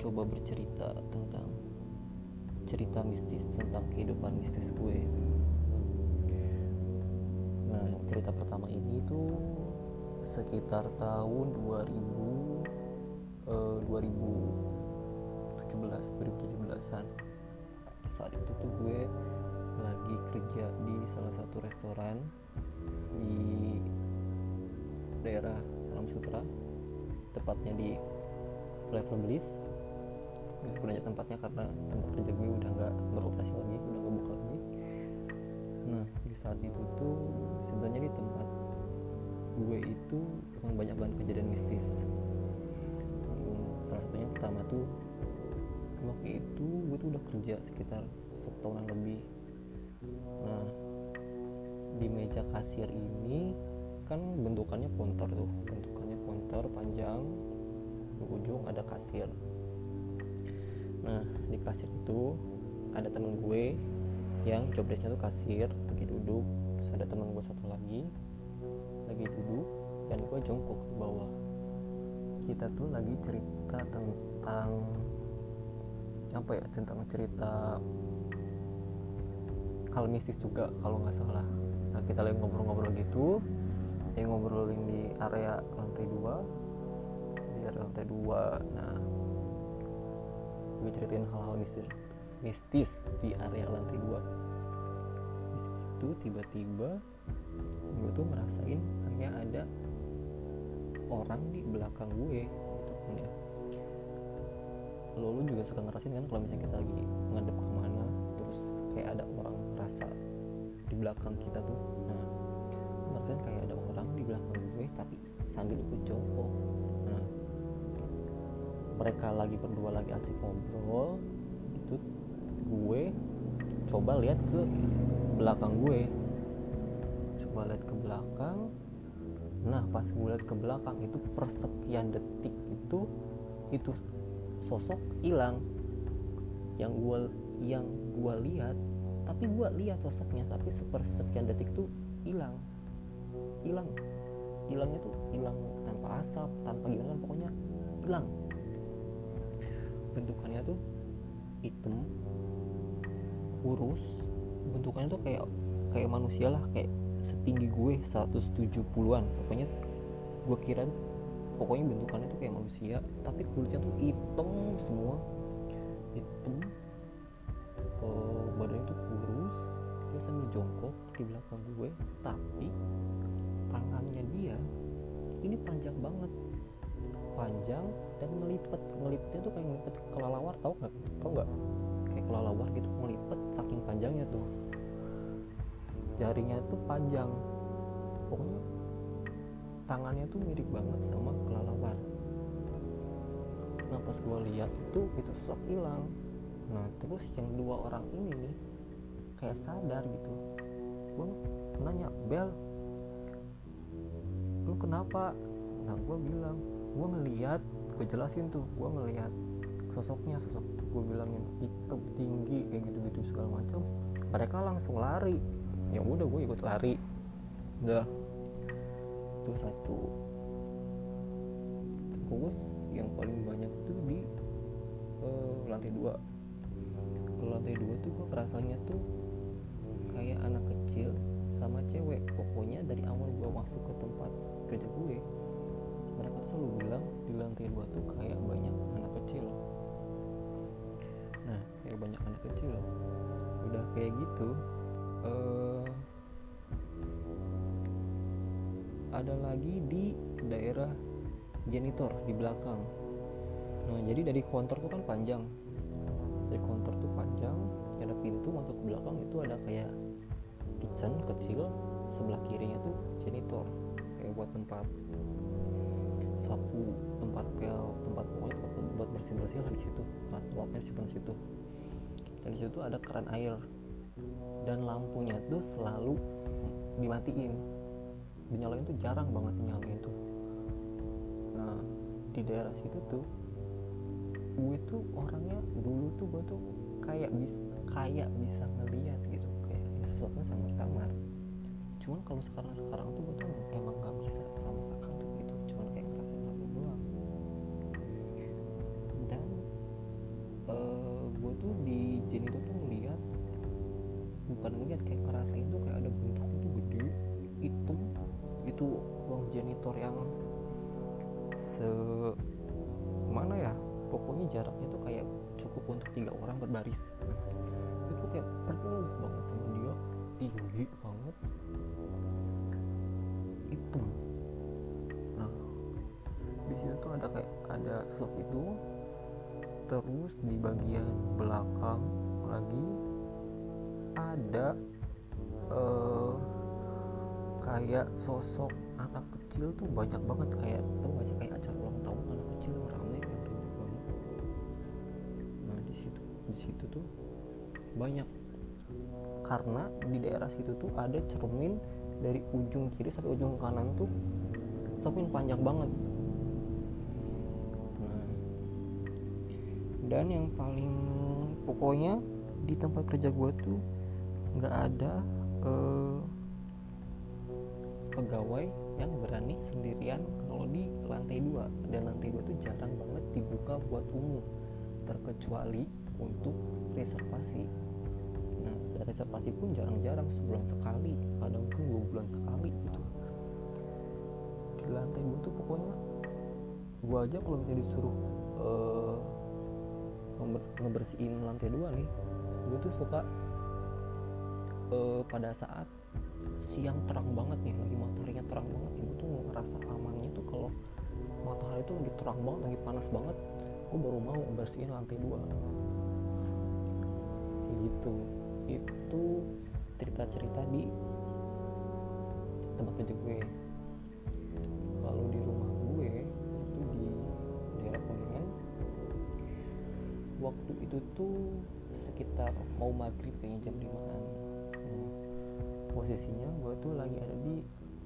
mencoba bercerita tentang cerita mistis tentang kehidupan mistis gue. Nah cerita pertama ini tuh sekitar tahun 2000 eh, 2017 2017an saat itu tuh gue lagi kerja di salah satu restoran di daerah Alam Sutra tepatnya di Flavor Bliss Gak sebenarnya tempatnya karena tempat kerja gue udah nggak beroperasi lagi udah nggak buka lagi. Nah di saat itu tuh sebenarnya di tempat gue itu memang banyak banget kejadian mistis. Salah satunya pertama tuh waktu itu gue tuh udah kerja sekitar setahunan lebih. Nah di meja kasir ini kan bentukannya counter tuh bentukannya counter panjang di ujung ada kasir nah di kasir itu ada temen gue yang jobdesknya tuh kasir lagi duduk. Terus ada temen gue satu lagi lagi duduk dan gue jongkok di bawah. Kita tuh lagi cerita tentang apa ya tentang cerita hal mistis juga kalau nggak salah. Nah kita lagi ngobrol-ngobrol gitu yang ngobrolin di area lantai dua di area lantai dua. Nah gue ceritain hal-hal mistis mistis di area lantai dua di situ tiba-tiba gue tuh ngerasain kayak ada orang di belakang gue gitu kan ya. Lo lu juga suka ngerasain kan kalau misalnya kita lagi ngadep ke mana terus kayak ada orang ngerasa di belakang kita tuh. Nah gue ngerasain kayak ada orang di belakang gue tapi sambil ikut jongkok mereka lagi berdua lagi asik ngobrol itu gue coba lihat ke belakang gue. Coba lihat ke belakang. Nah pas gue lihat ke belakang itu persekian detik itu itu sosok hilang. Yang gue yang gue lihat tapi gue lihat sosoknya tapi sepersekian detik tuh hilang. Hilang. Hilangnya tuh hilang tanpa asap tanpa gimana pokoknya hilang bentukannya tuh hitam kurus. Bentukannya tuh kayak kayak manusia lah kayak setinggi gue 170-an pokoknya gue kira pokoknya bentukannya tuh kayak manusia tapi kulitnya tuh hitam semua. Hitam. Oh, badannya tuh kurus dia sambil jongkok di belakang gue. Tapi tangannya dia ini panjang banget panjang dan melipet. Melipetnya tuh kayak melipet kelelawar tau nggak? Tau nggak? Kayak kelelawar gitu melipet saking panjangnya tuh. Jaringnya tuh panjang. Pokoknya tangannya tuh mirip banget sama kelelawar. Nah pas gue lihat tuh itu sosok hilang. Nah terus yang dua orang ini nih kayak sadar gitu. Gue nanya Bel lu kenapa? Nah gue bilang gue ngeliat gue jelasin tuh gue ngeliat sosoknya sosok gue bilangin hitam tinggi kayak gitu gitu segala macam mereka langsung lari. Ya udah gue ikut lari. Udah itu satu. Terus yang paling banyak tuh di uh, lantai dua. Lantai dua tuh gue rasanya tuh kayak anak kecil sama cewek. Pokoknya dari awal gue masuk ke tempat kerja gue mereka tuh selalu bilang di lantai dua tuh kayak banyak anak kecil. Nah kayak banyak anak kecil. Udah kayak gitu uh, ada lagi di daerah janitor di belakang. Nah jadi dari konter tuh kan panjang. Dari konter tuh panjang ada pintu masuk ke belakang itu ada kayak kitchen kecil sebelah kirinya tuh janitor kayak buat tempat sapu tempat pel tempat pokoknya tempat buat bersih bersih lah di situ. Nah tempatnya simpan di situ. Dan di situ ada keran air. Dan lampunya tuh selalu dimatiin. Dinyalain tuh jarang banget dinyalain tuh. Nah di daerah situ tuh gue tuh orangnya dulu tuh gue tuh kayak bisa kayak bisa ngeliat gitu. Kayak sesuatu samar-samar. Cuman kalau sekarang sekarang tuh gue tuh emang nggak bisa sama sekali itu di Jane itu tuh ngeliat bukan ngeliat kayak kerasa itu kayak ada bentuk itu gede hitam itu uang janitor yang se mana ya pokoknya jaraknya tuh kayak cukup untuk tiga orang berbaris. Itu kayak penuh banget sama dia tinggi banget. Itu nah di situ tuh ada kayak ada sosok itu terus di bagian belakang lagi ada uh, kayak sosok anak kecil tuh banyak banget. Kayak tau gak sih kayak acara ulang tahun anak kecil yang rame yang ribet banget. Nah di situ di situ tuh banyak. Karena di daerah situ tuh ada cermin dari ujung kiri sampai ujung kanan tuh cermin panjang banget dan yang paling pokoknya di tempat kerja gue tuh nggak ada uh, pegawai yang berani sendirian kalau di lantai dua. Dan lantai dua tuh jarang banget dibuka buat umum terkecuali untuk reservasi. Nah dan reservasi pun jarang-jarang sebulan sekali kadang pun dua bulan sekali gitu. Di lantai dua tuh pokoknya gua aja kalau misalnya disuruh uh, ngebersihin lantai dua nih. Gue tuh suka uh, pada saat siang terang banget nih lagi mataharinya terang banget nih gue tuh ngerasa amannya tuh kalau matahari tuh lagi terang banget lagi panas banget gue baru mau bersihin lantai dua. Kayak gitu. Itu cerita-cerita di tempat kerja gue waktu itu tuh sekitar mau maghrib kayaknya jam 5an hmm. posisinya gue tuh lagi ada di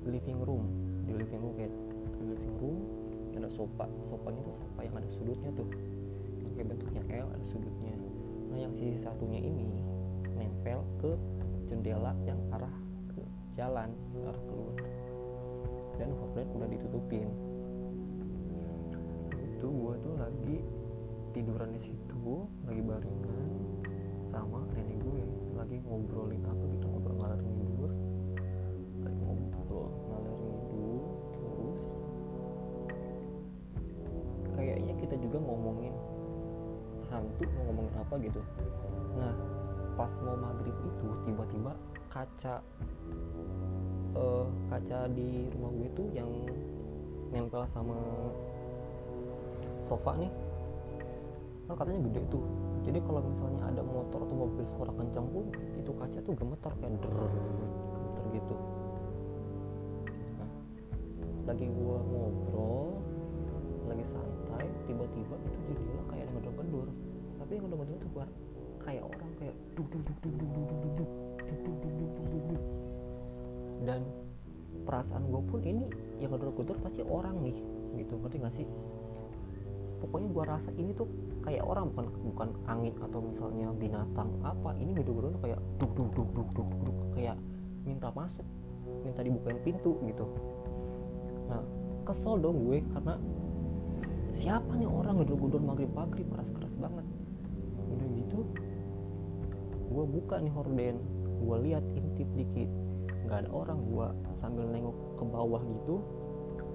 living room di living room kayak di living room ada sofa. Sofanya tuh sofa yang ada sudutnya tuh. Yang kayak bentuknya L ada sudutnya. Nah yang sisi satunya ini nempel ke jendela yang arah ke jalan arah keluar dan horden udah ditutupin. Itu gue tuh lagi tiduran di situ lagi baringan sama nenek gue lagi ngobrolin apa gitu ngobrol ngalor ngidur lagi ngobrol ngalor ngidur terus kayaknya kita juga ngomongin hantu mau ngomongin apa gitu. Nah pas mau maghrib itu tiba-tiba kaca uh, kaca di rumah gue tuh yang nempel sama sofa nih kan katanya gede tuh jadi kalau misalnya ada motor atau mobil suara kencang pun itu kaca tuh gemetar kayak der gemetar gitu nah, lagi gua ngobrol lagi santai tiba-tiba itu jadinya kayak ada gedor-gedor tapi yang gedor-gedor tuh gua kayak orang kayak duk duk duk duk duk duk duk duk duk duk duk duk duk dan perasaan gue pun ini yang gedor-gedor pasti orang nih gitu ngerti gak sih pokoknya gue rasa ini tuh kayak orang bukan bukan angin atau misalnya binatang apa ini tuh kayak duk duk duk duk duk duk kayak minta masuk minta dibukain pintu gitu. Nah kesel dong gue karena siapa nih orang gedor-gedor maghrib maghrib keras keras banget. Udah gitu gue buka nih horden gue lihat intip dikit nggak ada orang gue sambil nengok ke bawah gitu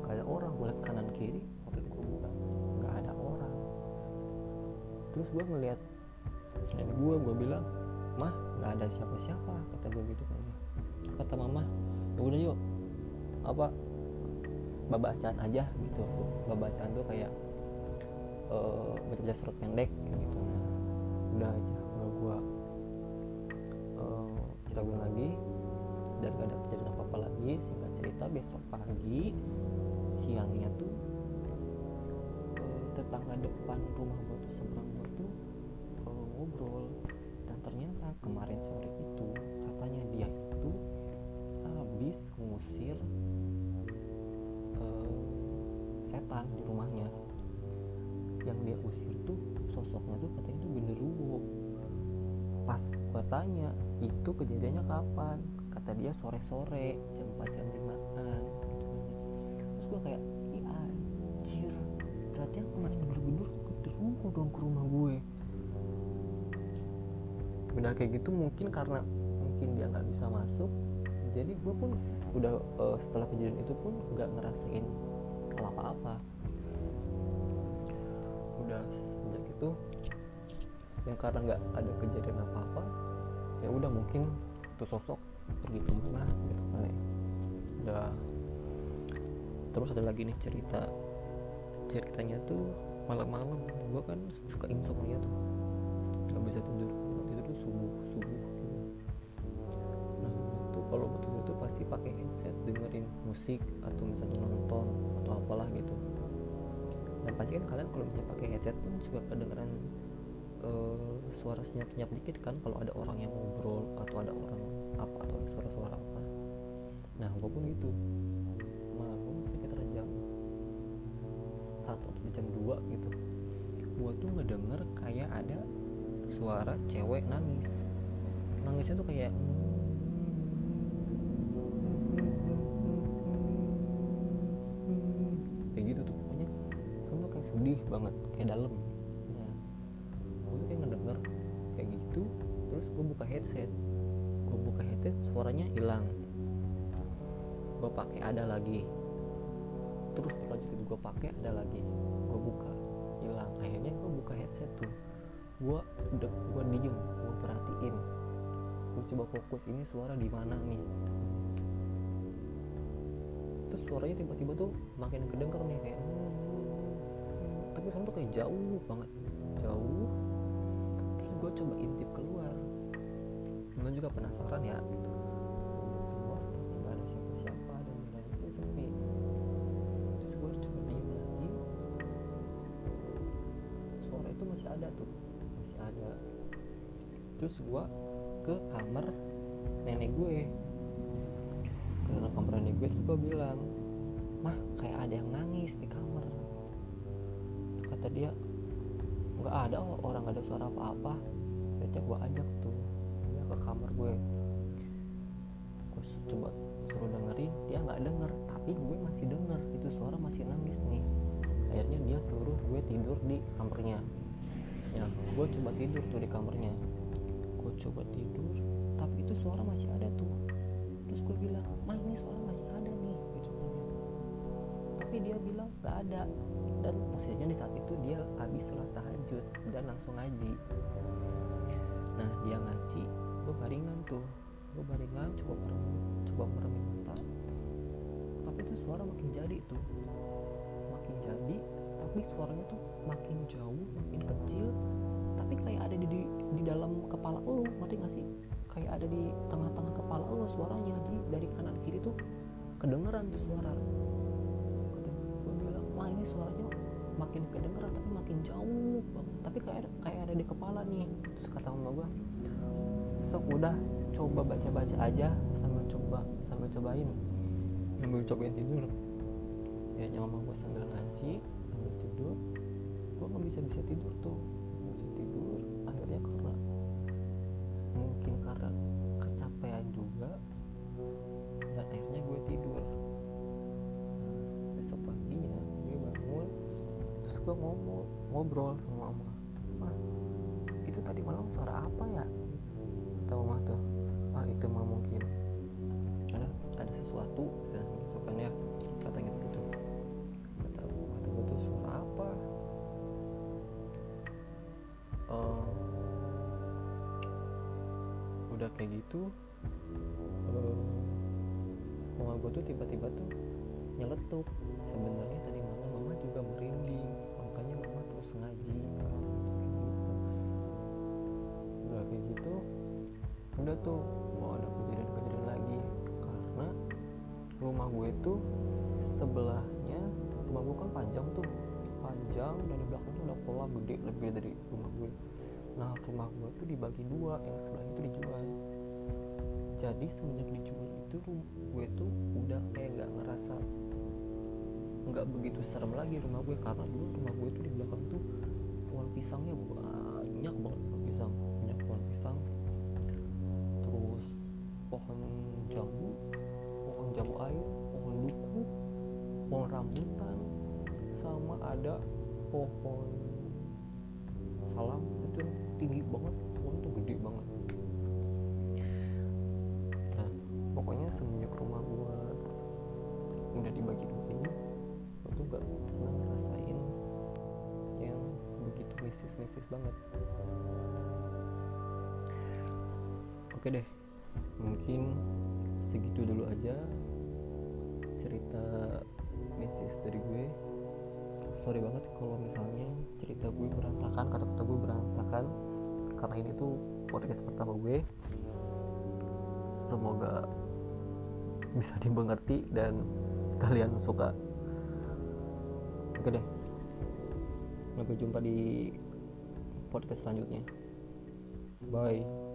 nggak ada orang gue lihat kanan kiri terus gue ngeliat nenek gue gue bilang mah nggak ada siapa-siapa kata gue gitu kan. Kata mama ya udah yuk apa babacaan aja gitu. Babacaan tuh kayak uh, baca surat pendek gitu. Udah aja nggak gue uh, ragu lagi. Dan gak ada kejadian apa apa lagi singkat cerita besok pagi siangnya tuh uh, tetangga depan rumah gue tuh seberang gue ngobrol. Dan ternyata kemarin sore itu katanya dia itu habis ngusir uh, setan di rumahnya. Yang dia usir tuh sosoknya tuh katanya tuh genderuwo. Pas gue tanya itu kejadiannya kapan? Kata dia sore-sore jam 4 jam 5an terus gue kayak iya anjir. Berarti yang kemarin bener-bener genderuwo dong ke rumah gue udah kayak gitu mungkin karena bikin dia nggak bisa masuk jadi gue pun udah uh, setelah kejadian itu pun nggak ngerasain apa-apa. Udah sejak itu yang karena nggak ada kejadian apa-apa ya udah mungkin tuh sosok pergi ke mana gitu kan ya. Udah. Terus ada lagi nih cerita ceritanya tuh malam-malam gue kan suka insomnia tuh. Nggak bisa tidur subuh subuh gitu nah itu kalau tidur tuh pasti pakai headset dengerin musik atau misalnya nonton atau apalah gitu. Dan pasti kan kalian kalau misalnya pakai headset pun juga kedengeran uh, suara senyap-senyap dikit kan kalau ada orang yang ngobrol atau ada orang apa atau suara-suara apa. Nah gue pun gitu. Malam sekitar jam satu atau jam 2 gitu. Gue tuh ngedenger kayak ada suara cewek nangis. Nangisnya tuh kayak kayak gitu tuh pokoknya. Kamu kayak sedih banget kayak dalam. Nah, gue tuh kayak ngedenger kayak gitu terus gue buka headset. Gue buka headset suaranya hilang. Gue pakai ada lagi. Terus berlanjut gue pakai ada lagi. Gue buka hilang. Akhirnya gue buka headset tuh gue udah gue diem gue perhatiin. Gue coba fokus ini suara di mana nih? Terus suaranya tiba-tiba tuh makin kedenger nih kayak tapi suara tuh kayak jauh banget jauh. Terus gue coba intip keluar. Gue juga penasaran ya keluar sepi terus gue coba lagi. Suara itu masih ada tuh terus gue ke kamar nenek gue. Ke kamar nenek gue terus gue bilang mah kayak ada yang nangis di kamar. Kata dia nggak ada orang nggak ada suara apa-apa. Akhirnya gue ajak tuh dia ke kamar gue. Gue coba suruh dengerin dia nggak denger tapi gue masih denger itu suara masih nangis nih. Akhirnya dia suruh gue tidur di kamarnya. Ya gue coba tidur tuh di kamarnya gue coba tidur tapi itu suara masih ada tuh. Terus gue bilang mah ini suara masih ada nih gitu tapi dia bilang gak ada. Dan posisinya di saat itu dia habis sholat tahajud dan langsung ngaji. Nah dia ngaji gue baringan tuh. Gue baringan coba merem coba meremin mata. Tapi itu suara makin jadi tuh. Makin jadi tapi suaranya tuh makin jauh makin kecil tapi kayak ada di di, di dalam kepala lo ngerti gak sih? Kayak ada di tengah-tengah kepala lo suaranya jadi dari kanan kiri tuh kedengeran tuh suara. Gue bilang wah ini suaranya makin kedengeran tapi makin jauh banget. Tapi kayak kayak ada di kepala nih. Terus kata mama gue sok udah coba baca-baca aja sambil coba sambil cobain. Sambil cobain tidur. Ya mama gue sambil ngaji sambil tidur gue nggak bisa bisa tidur tuh tidur akhirnya karena mungkin karena kecapean juga dan akhirnya gue tidur. Besok paginya gue bangun terus gue ngomong ngobrol sama mama. Itu tadi malam suara apa ya? Kata mama tuh. Ah itu mah mungkin ada ada sesuatu udah kayak gitu eh, mama gue tuh tiba-tiba tuh nyeletuk. Sebenarnya tadi malam mama juga merinding makanya mama terus ngaji katanya gitu udah kayak gitu udah tuh mau ada kejadian-kejadian lagi. Karena rumah gue tuh sebelahnya rumah gue kan panjang tuh panjang dan di belakang tuh ada kolam gede lebih dari rumah gue nah rumah gue tuh dibagi dua yang sebelah itu dijual. Jadi semenjak dijual itu gue tuh udah kayak nggak ngerasa nggak begitu serem lagi rumah gue karena dulu rumah gue tuh di belakang tuh pohon pisangnya banyak banget pohon pisang banyak pohon pisang. Terus pohon jambu pohon jambu air pohon duku pohon rambutan sama ada pohon salam itu tinggi banget pohon tuh gede banget. Pokoknya semenjak rumah gue udah dibagi dua ini gue tuh gak pernah ngerasain yang begitu mistis-mistis banget. Oke deh mungkin segitu dulu aja cerita sorry banget kalau misalnya cerita gue berantakan kata-kata gue berantakan. Karena ini tuh podcast pertama gue. Semoga bisa dimengerti dan kalian suka. Oke deh. Sampai jumpa di podcast selanjutnya. Bye